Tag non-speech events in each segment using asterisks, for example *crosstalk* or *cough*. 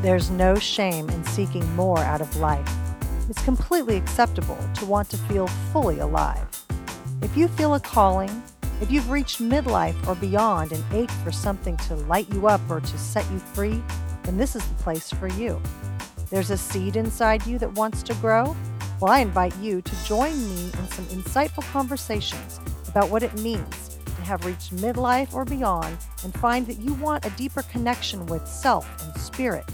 There's no shame in seeking more out of life. It's completely acceptable to want to feel fully alive. If you feel a calling, if you've reached midlife or beyond and ache for something to light you up or to set you free, then this is the place for you. There's a seed inside you that wants to grow? Well, I invite you to join me in some insightful conversations about what it means to have reached midlife or beyond and find that you want a deeper connection with self and spirit,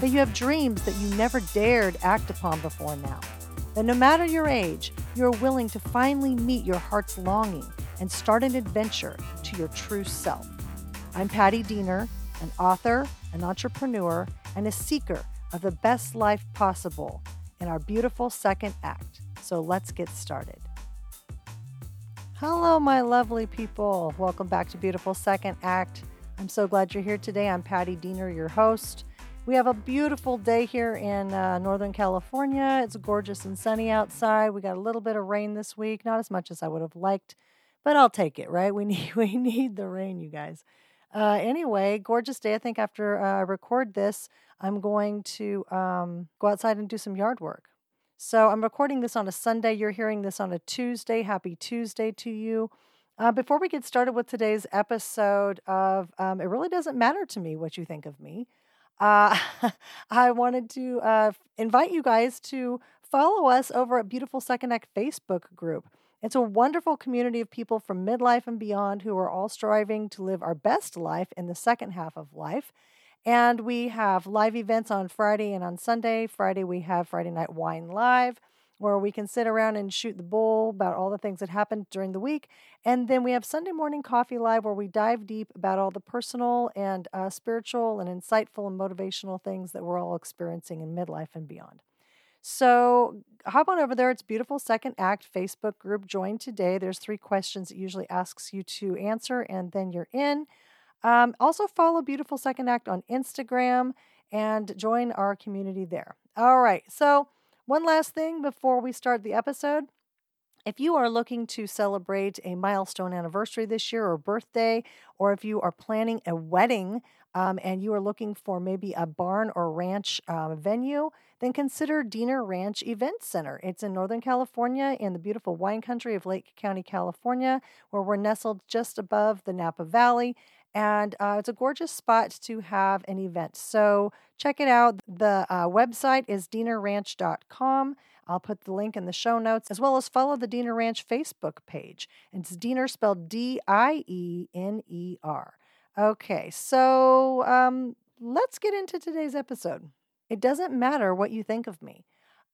that you have dreams that you never dared act upon before now, that no matter your age, you're willing to finally meet your heart's longing and start an adventure to your true self. I'm Patti Diener, an author, an entrepreneur, and a seeker of the best life possible in our beautiful second act. So let's get started. Hello, my lovely people. Welcome back to Beautiful Second Act. I'm so glad you're here today. I'm Patti Diener, your host. We have a beautiful day here in uh, Northern California. It's gorgeous and sunny outside. We got a little bit of rain this week, not as much as I would have liked, but I'll take it, right? We *laughs* need we need the rain, you guys. Uh, anyway, gorgeous day. I think after uh, I record this, I'm going to um, go outside and do some yard work. So I'm recording this on a Sunday. You're hearing this on a Tuesday. Happy Tuesday to you. Uh, before we get started with today's episode of um, It Really Doesn't Matter to Me What You Think of Me, uh, *laughs* I wanted to uh, invite you guys to follow us over at Beautiful Second Act Facebook group. It's a wonderful community of people from midlife and beyond who are all striving to live our best life in the second half of life. And we have live events on Friday and on Sunday. Friday, we have Friday Night Wine Live, where we can sit around and shoot the bull about all the things that happened during the week. And then we have Sunday Morning Coffee Live, where we dive deep about all the personal and uh, spiritual and insightful and motivational things that we're all experiencing in midlife and beyond. So hop on over there. It's Beautiful Second Act Facebook group. Join today. There's three questions it usually asks you to answer, and then you're in. Um, also, follow Beautiful Second Act on Instagram and join our community there. All right. So, one last thing before we start the episode. If you are looking to celebrate a milestone anniversary this year or birthday, or if you are planning a wedding um, and you are looking for maybe a barn or ranch uh, venue, then consider Diener Ranch Event Center. It's in Northern California in the beautiful wine country of Lake County, California, where we're nestled just above the Napa Valley and uh, it's a gorgeous spot to have an event. So check it out. The uh, website is dienerranch.com. I'll put the link in the show notes, as well as follow the Diener Ranch Facebook page. It's Diener spelled D I E N E R. Okay, so um, let's get into today's episode. It doesn't matter what you think of me.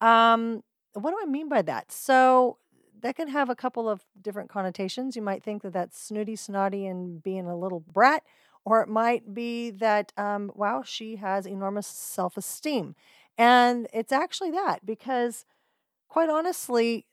Um, what do I mean by that? So, that can have a couple of different connotations. You might think that that's snooty, snotty, and being a little brat, or it might be that, um, wow, she has enormous self esteem. And it's actually that because, quite honestly,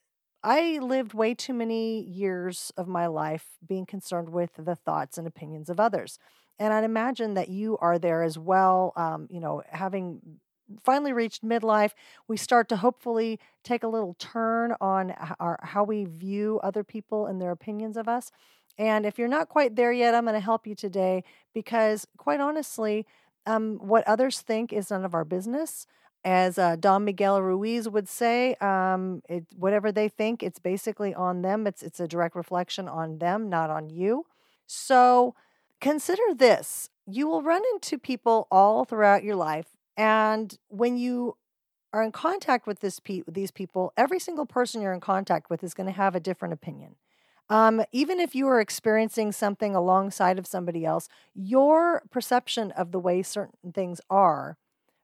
I lived way too many years of my life being concerned with the thoughts and opinions of others. And I'd imagine that you are there as well, um, you know, having finally reached midlife, we start to hopefully take a little turn on our, how we view other people and their opinions of us. And if you're not quite there yet, I'm going to help you today because, quite honestly, um, what others think is none of our business. As uh, Don Miguel Ruiz would say, um, it, whatever they think, it's basically on them. It's it's a direct reflection on them, not on you. So consider this: you will run into people all throughout your life and when you are in contact with this pe- these people, every single person you're in contact with is going to have a different opinion. Um, even if you are experiencing something alongside of somebody else, your perception of the way certain things are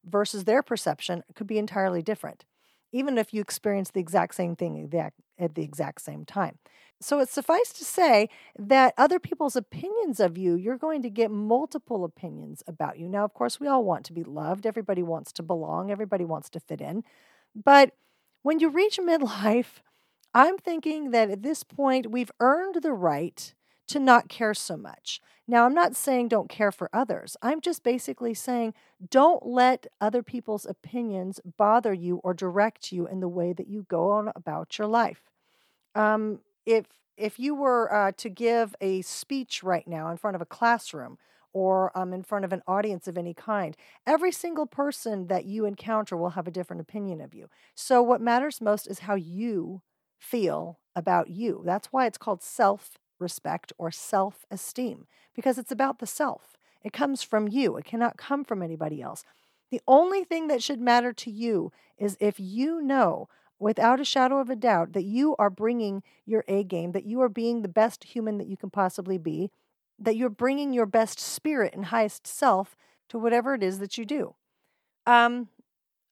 versus their perception could be entirely different, even if you experience the exact same thing at the exact same time. So it's suffice to say that other people's opinions of you, you're going to get multiple opinions about you. Now, of course, we all want to be loved. Everybody wants to belong. Everybody wants to fit in. But when you reach *laughs* midlife, I'm thinking that at this point, we've earned the right to not care so much. Now, I'm not saying don't care for others. I'm just basically saying don't let other people's opinions bother you or direct you in the way that you go on about your life. Um, if if you were uh, to give a speech right now in front of a classroom or um, in front of an audience of any kind. Every single person that you encounter will have a different opinion of you. So, what matters most is how you feel about you. That's why it's called self respect or self esteem, because it's about the self. It comes from you, it cannot come from anybody else. The only thing that should matter to you is if you know without a shadow of a doubt that you are bringing your A game, that you are being the best human that you can possibly be, that you're bringing your best spirit and highest self to whatever it is that you do. Um,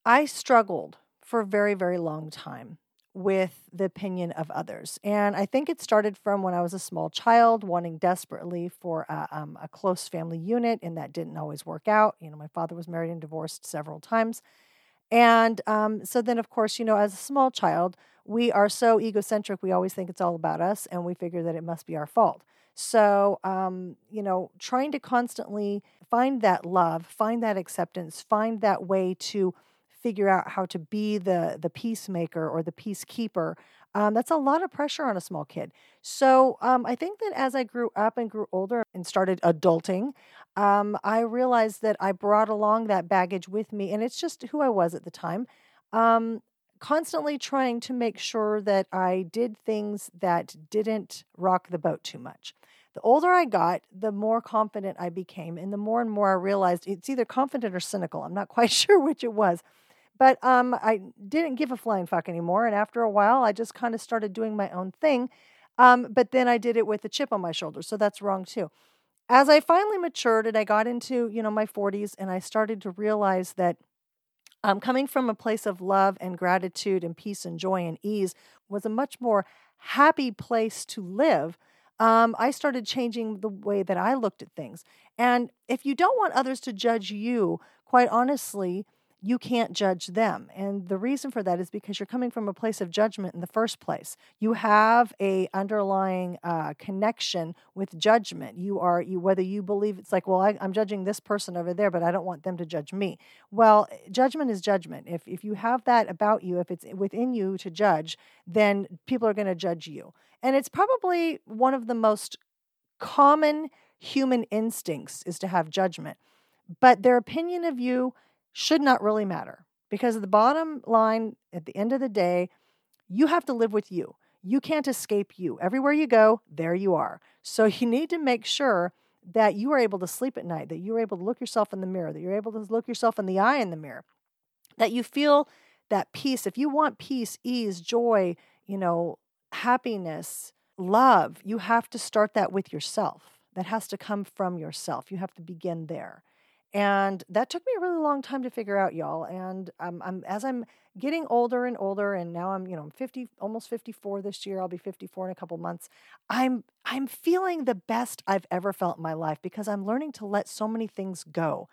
I struggled for a very, very long time with the opinion of others. And I think it started from when I was a small child, wanting desperately for a, um, a close family unit, and that didn't always work out. You know, my father was married and divorced several times. And um, so then, of course, you know, as a small child, we are so egocentric, we always think it's all about us, and we figure that it must be our fault. So, um, you know, trying to constantly find that love, find that acceptance, find that way to figure out how to be the the peacemaker or the peacekeeper. Um, that's a lot of pressure on a small kid. So um, I think that as I grew up and grew older and started adulting, um, I realized that I brought along that baggage with me, and it's just who I was at the time. Um, constantly trying to make sure that I did things that didn't rock the boat too much. The older I got, the more confident I became, and the more and more I realized it's either confident or cynical. I'm not *laughs* quite sure which it was. But um, I didn't give a flying fuck anymore. And after a while, I just kind of started doing my own thing. Um, but then I did it with a chip on my shoulder. So that's wrong too. As I finally matured and I got into, you know, my 40s and I started to realize that um, coming from a place of love and gratitude and peace and joy and ease was a much more happy place to live. Um, I started changing the way that I looked at things. And if you don't want others to judge you, quite honestly, you can't judge them. And the reason for that is because you're coming from a place of judgment in the first place. You have a underlying uh, connection with judgment. You are you whether you believe it's like, well, I, I'm judging this person over there, but I don't want them to judge me. Well, judgment is judgment. If if you have that about you, if it's within you to judge, then people are going to judge you. And it's probably one of the most common human instincts is to have judgment. But their opinion of you should not really matter because the bottom line at the end of the day, you have to live with you. You can't escape you. Everywhere you go, there you are. So *laughs* you need to make sure that you are able to sleep at night, that you're able to look yourself in the mirror, that you're able to look yourself in the eye in the mirror, that you feel that peace. If you want peace, ease, joy, you know, happiness, love, you have to start that with yourself. That has to come from yourself. You have to begin there. And that took me a really long time to figure out, y'all. And um, I'm as I'm getting older and older, and now I'm, you know, I'm 50, almost 54 this year. I'll be 54 in a couple months. I'm I'm feeling the best I've ever felt in my life because I'm learning to let so many things go.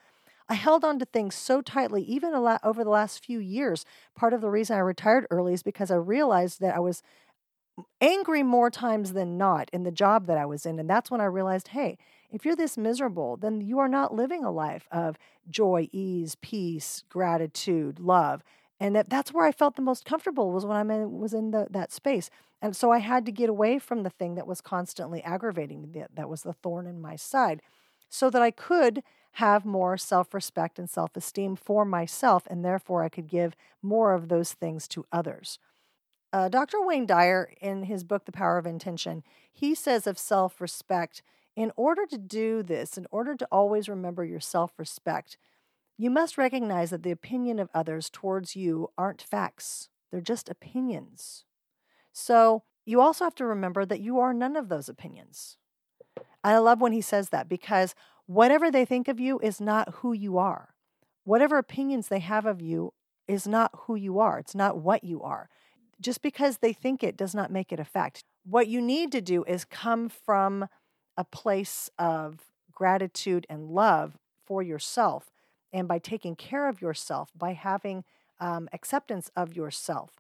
I held on to things so tightly, even a lot over the last few years. Part of the reason I retired early is because I realized that I was angry more times than not in the job that I was in. And that's when I realized, hey, if you're this miserable, then you are not living a life of joy, ease, peace, gratitude, love. And that, that's where I felt the most comfortable was when I was in the, that space. And so I had to get away from the thing that was constantly aggravating me, that, that was the thorn in my side, so that I could have more self respect and self esteem for myself. And therefore, I could give more of those things to others. Uh, Dr. Wayne Dyer, in his book, The Power of Intention, he says of self respect, in order to do this, in order to always remember your self respect, you must recognize that the opinion of others towards you aren't facts, they're just opinions. So you also have to remember that you are none of those opinions. I love when he says that because whatever they think of you is not who you are. Whatever opinions they have of you is not who you are, it's not what you are. Just because they think it does not make it a fact. What you need to do is come from a place of gratitude and love for yourself. And by taking care of yourself, by having um, acceptance of yourself,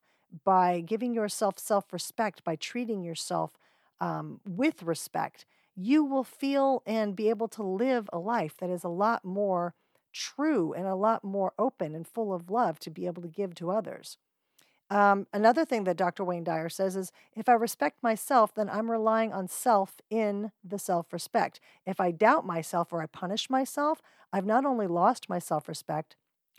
by giving yourself self respect, by treating yourself um, with respect, you will feel and be able to live a life that is a lot more true and a lot more open and full of love to be able to give to others. Um, another thing that Dr. Wayne Dyer says is if I respect myself, then I'm relying on self in the self respect. If I doubt myself or I punish myself, I've not only lost my self respect,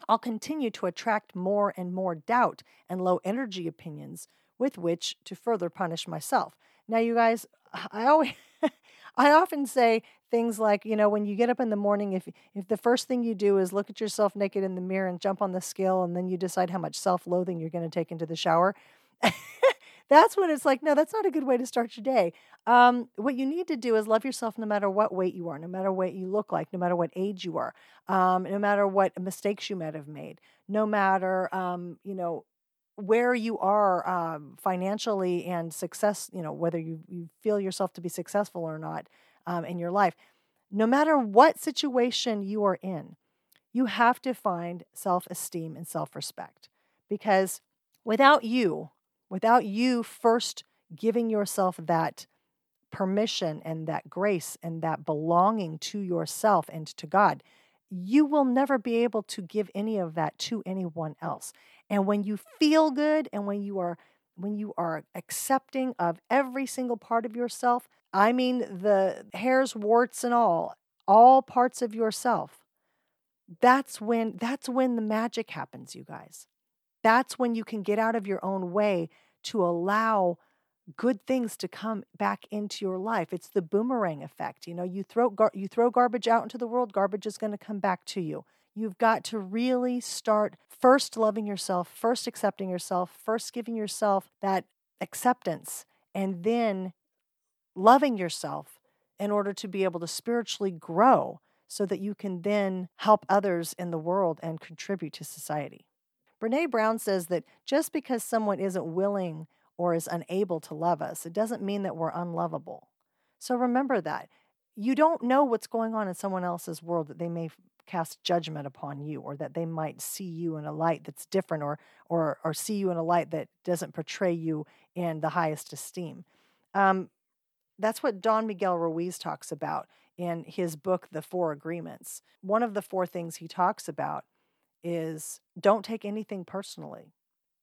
I'll continue to attract more and more doubt and low energy opinions with which to further punish myself. Now, you guys, I always. *laughs* I often say things like, you know, when you get up in the morning, if if the first thing you do is look at yourself naked in the mirror and jump on the scale, and then you decide how much self-loathing you're going to take into the shower, *laughs* that's when it's like, no, that's not a good way to start your day. Um, what you need to do is love yourself no matter what weight you are, no matter what you look like, no matter what age you are, um, no matter what mistakes you might have made, no matter, um, you know, where you are um, financially and success, you know, whether you, you feel yourself to be successful or not um, in your life, no matter what situation you are in, you have to find self esteem and self respect. Because without you, without you first giving yourself that permission and that grace and that belonging to yourself and to God, you will never be able to give any of that to anyone else. And when you feel good and when you are when you are accepting of every single part of yourself, I mean the hairs, warts and all, all parts of yourself. That's when that's when the magic happens, you guys. That's when you can get out of your own way to allow good things to come back into your life. It's the boomerang effect. You know, you throw gar- you throw garbage out into the world, garbage is going to come back to you. You've got to really start first loving yourself, first accepting yourself, first giving yourself that acceptance, and then loving yourself in order to be able to spiritually grow so that you can then help others in the world and contribute to society. Brene Brown says that just because someone isn't willing or is unable to love us, it doesn't mean that we're unlovable. So remember that. You don't know what's going on in someone else's world that they may cast judgment upon you or that they might see you in a light that's different or or or see you in a light that doesn't portray you in the highest esteem. Um, that's what Don Miguel Ruiz talks about in his book, The Four Agreements. One of the four things he talks about is don't take anything personally.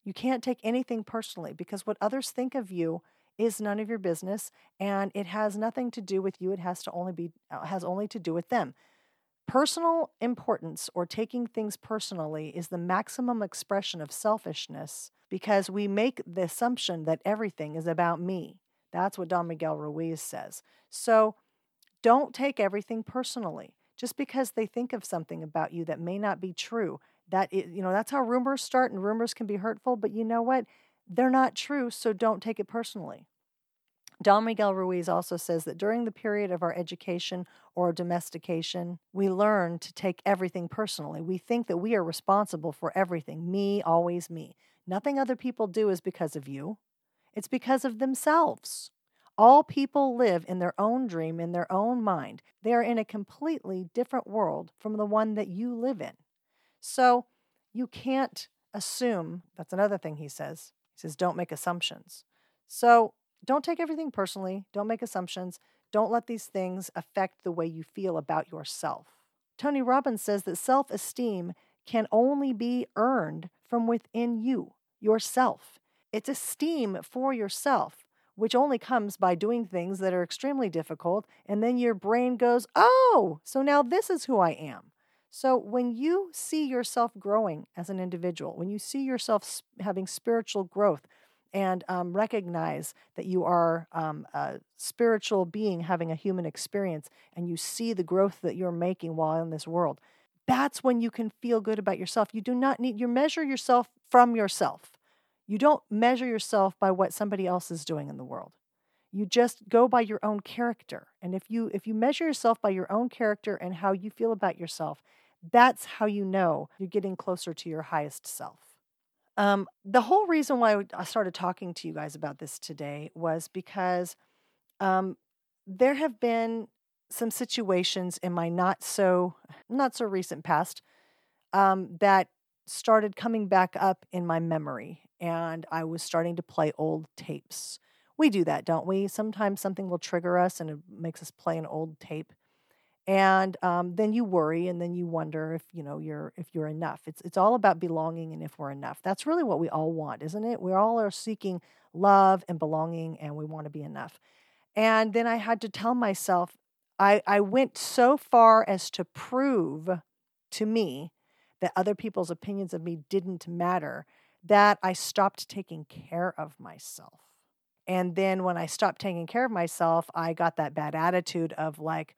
You can't take anything personally because what others think of you is none of your business and it has nothing to do with you. It has to only be uh, has only to do with them. Personal importance or taking things personally is the maximum expression of selfishness because we make the assumption that everything is about me. That's what Don Miguel Ruiz says. So don't take everything personally. Just because they think of something about you that may not be true, that you know, that's how rumors start and rumors can be hurtful, but you know what? They're not true, so don't take it personally. Don Miguel Ruiz also says that during the period of our education or domestication, we learn to take everything personally. We think that we are responsible for everything me, always me. Nothing other people do is because of you. It's because of themselves. All people live in their own dream, in their own mind. They are in a completely different world from the one that you live in. So you can't assume. That's another thing he says. He says, don't make assumptions. So don't take everything personally. Don't make assumptions. Don't let these things affect the way you feel about yourself. Tony Robbins says that self esteem can only be earned from within you, yourself. It's esteem for yourself, which only comes by doing things that are extremely difficult. And then your brain goes, oh, so now this is who I am. So when you see yourself growing as an individual, when you see yourself having spiritual growth, and um, recognize that you are um, a spiritual being having a human experience and you see the growth that you're making while in this world, that's when you can feel good about yourself. You do not need, you measure yourself from yourself. You don't measure yourself by what somebody else is doing in the world. You just go by your own character. And if you if you measure yourself by your own character and how you feel about yourself, that's how you know you're getting closer to your highest self. Um, the whole reason why I started talking to you guys about this today was because um, there have been some situations in my not so not so recent past um, that started coming back up in my memory and I was starting to play old tapes. We do that, don't we? Sometimes something will trigger us and it makes us play an old tape. and um, then you worry and then you wonder if you know you're if you're enough. It's it's all about belonging and if we're enough. That's really what we all want isn't it? We all are seeking love and belonging and we want to be enough. And then i had to tell myself i i went so far as to prove to me that other people's opinions of me didn't matter that i stopped taking care of myself and then when i stopped taking care of myself i got that bad attitude of like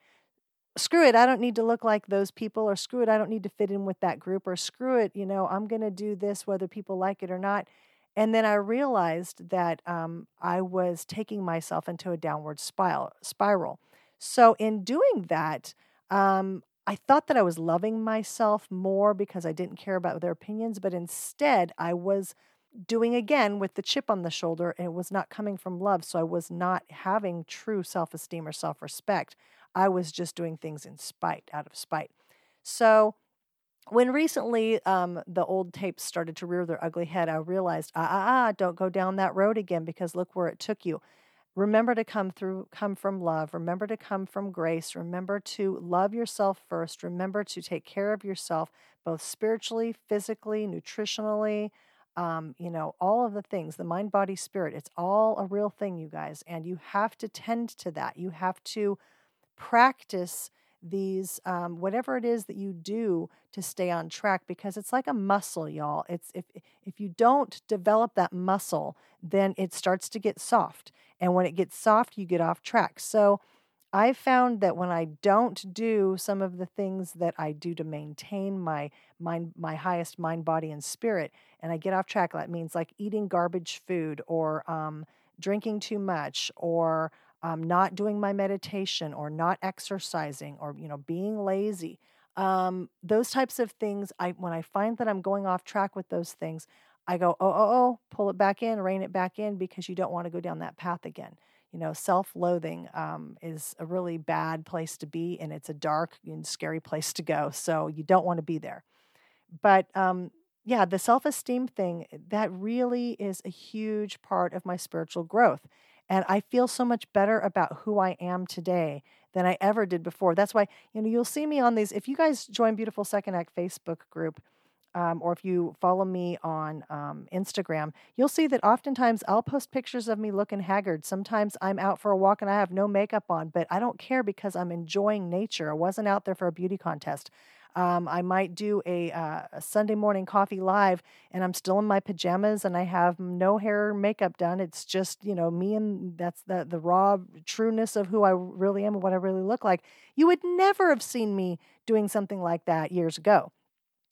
screw it, I don't need to look like those people, or screw it, I don't need to fit in with that group, or screw it, you know, I'm going to do this whether people like it or not. And then I realized that um, I was taking myself into a downward spiral. So, in doing that, um, I thought that I was loving myself more because I didn't care about their opinions, but instead I was doing again with the chip on the shoulder and it was not coming from love. So I was not having true self esteem or self respect. I was just doing things in spite, out of spite. So when recently um, the old tapes started to rear their ugly head, I realized, ah, ah, ah, don't go down that road again because look where it took you. Remember to come through, come from love. Remember to come from grace. Remember to love yourself first. Remember to take care of yourself, both spiritually, physically, nutritionally, um, you know, all of the things, the mind, body, spirit. It's all a real thing, you guys. And you have to tend to that. You have to practice these um, whatever it is that you do to stay on track because it's like a muscle y'all it's if if you don't develop that muscle then it starts to get soft and when it gets soft you get off track so i found that when i don't do some of the things that i do to maintain my mind my highest mind body and spirit and i get off track that means like eating garbage food or um, drinking too much or um, not doing my meditation or not exercising or you know being lazy um, those types of things i when i find that i'm going off track with those things i go oh oh oh pull it back in rein it back in because you don't want to go down that path again you know self-loathing um, is a really bad place to be and it's a dark and scary place to go so you don't want to be there but um, yeah the self-esteem thing that really is a huge part of my spiritual growth and I feel so much better about who I am today than I ever did before. That's why, you know, you'll see me on these. If you guys join Beautiful Second Act Facebook group, um, or if you follow me on um, Instagram, you'll see that oftentimes I'll post pictures of me looking haggard. Sometimes I'm out for a walk and I have no makeup on, but I don't care because I'm enjoying nature. I wasn't out there for a beauty contest. Um, I might do a, uh, a, Sunday morning coffee live and I'm still in my pajamas and I have no hair makeup done. It's just, you know, me and that's the, the raw trueness of who I really am and what I really look like. You would never have seen me doing something like that years ago.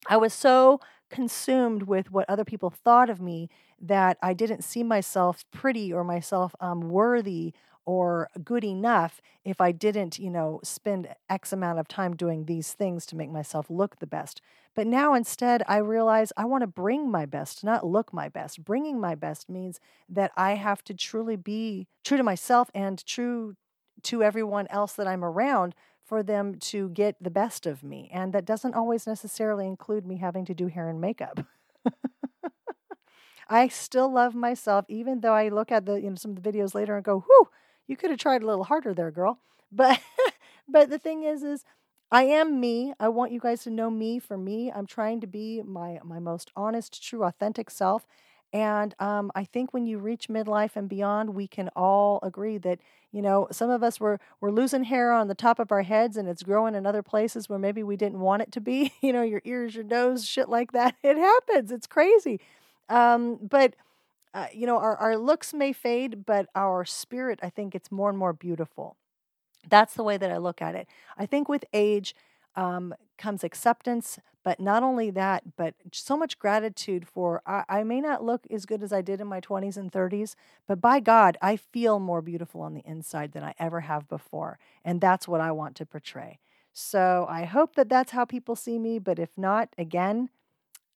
I was so consumed with what other people thought of me that I didn't see myself pretty or myself um, worthy or good enough if I didn't, you know, spend X amount of time doing these things to make myself look the best. But now instead, I realize I want to bring my best, not look my best. Bringing my best means that I have to truly be true to myself and true to everyone else that I'm around for them to get the best of me. And that doesn't always necessarily include me having to do hair and makeup. *laughs* I still love myself, even though I look at the you know some of the videos later and go, "Whew, you could have tried a little harder there, girl. *laughs* But but the thing is is I am me. I want you guys to know me for me. I'm trying to be my my most honest, true, authentic self. And um, I think when you reach midlife and beyond, we can all agree that you know some of us were we're losing hair on the top of our heads, and it's growing in other places where maybe we didn't want it to be. *laughs* You know, your ears, your nose, shit like that. *laughs* It happens. It's crazy. Um, but uh, you know, our, our looks may fade, but our spirit, I think it's more and more beautiful. That's the way that I look at it. I think with age um, comes acceptance, but not only that, but so much gratitude for I, I may not look as good as I did in my 20s and 30s, but by God, I feel more beautiful on the inside than I ever have before. And that's what I want to portray. So I hope that that's how people see me, but if not, again,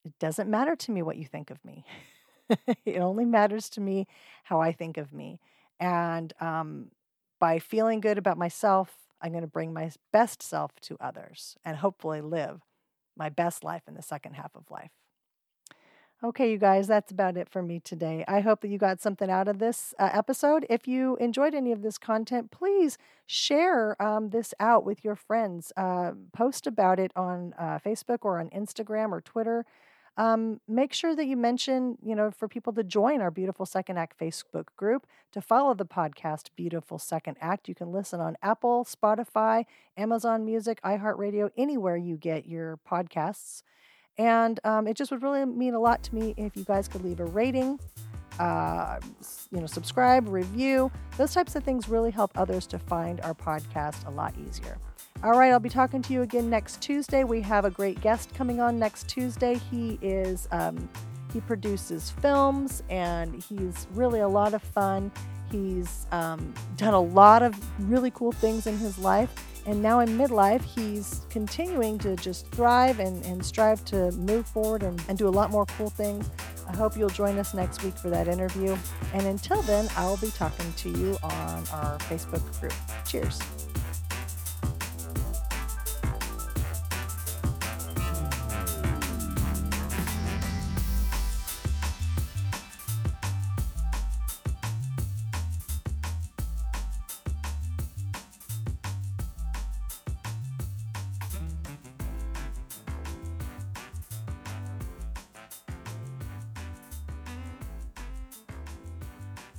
it doesn't matter to me what you think of me. *laughs* it only matters to me how I think of me. And um, by feeling good about myself, I'm going to bring my best self to others and hopefully live my best life in the second half of life. Okay, you guys, that's about it for me today. I hope that you got something out of this uh, episode. If you enjoyed any of this content, please share um, this out with your friends. Uh, post about it on uh, Facebook or on Instagram or Twitter. Um, make sure that you mention, you know, for people to join our Beautiful Second Act Facebook group to follow the podcast Beautiful Second Act. You can listen on Apple, Spotify, Amazon Music, iHeartRadio, anywhere you get your podcasts. And um, it just would really mean a lot to me if you guys could leave a rating, uh, you know, subscribe, review. Those types of things really help others to find our podcast a lot easier. All right, I'll be talking to you again next Tuesday. We have a great guest coming on next Tuesday. He is um, he produces films and he's really a lot of fun. He's um, done a lot of really cool things in his life. And now in midlife, he's continuing to just thrive and, and strive to move forward and, and do a lot more cool things. I hope you'll join us next week for that interview. And until then, I will be talking to you on our Facebook group. Cheers.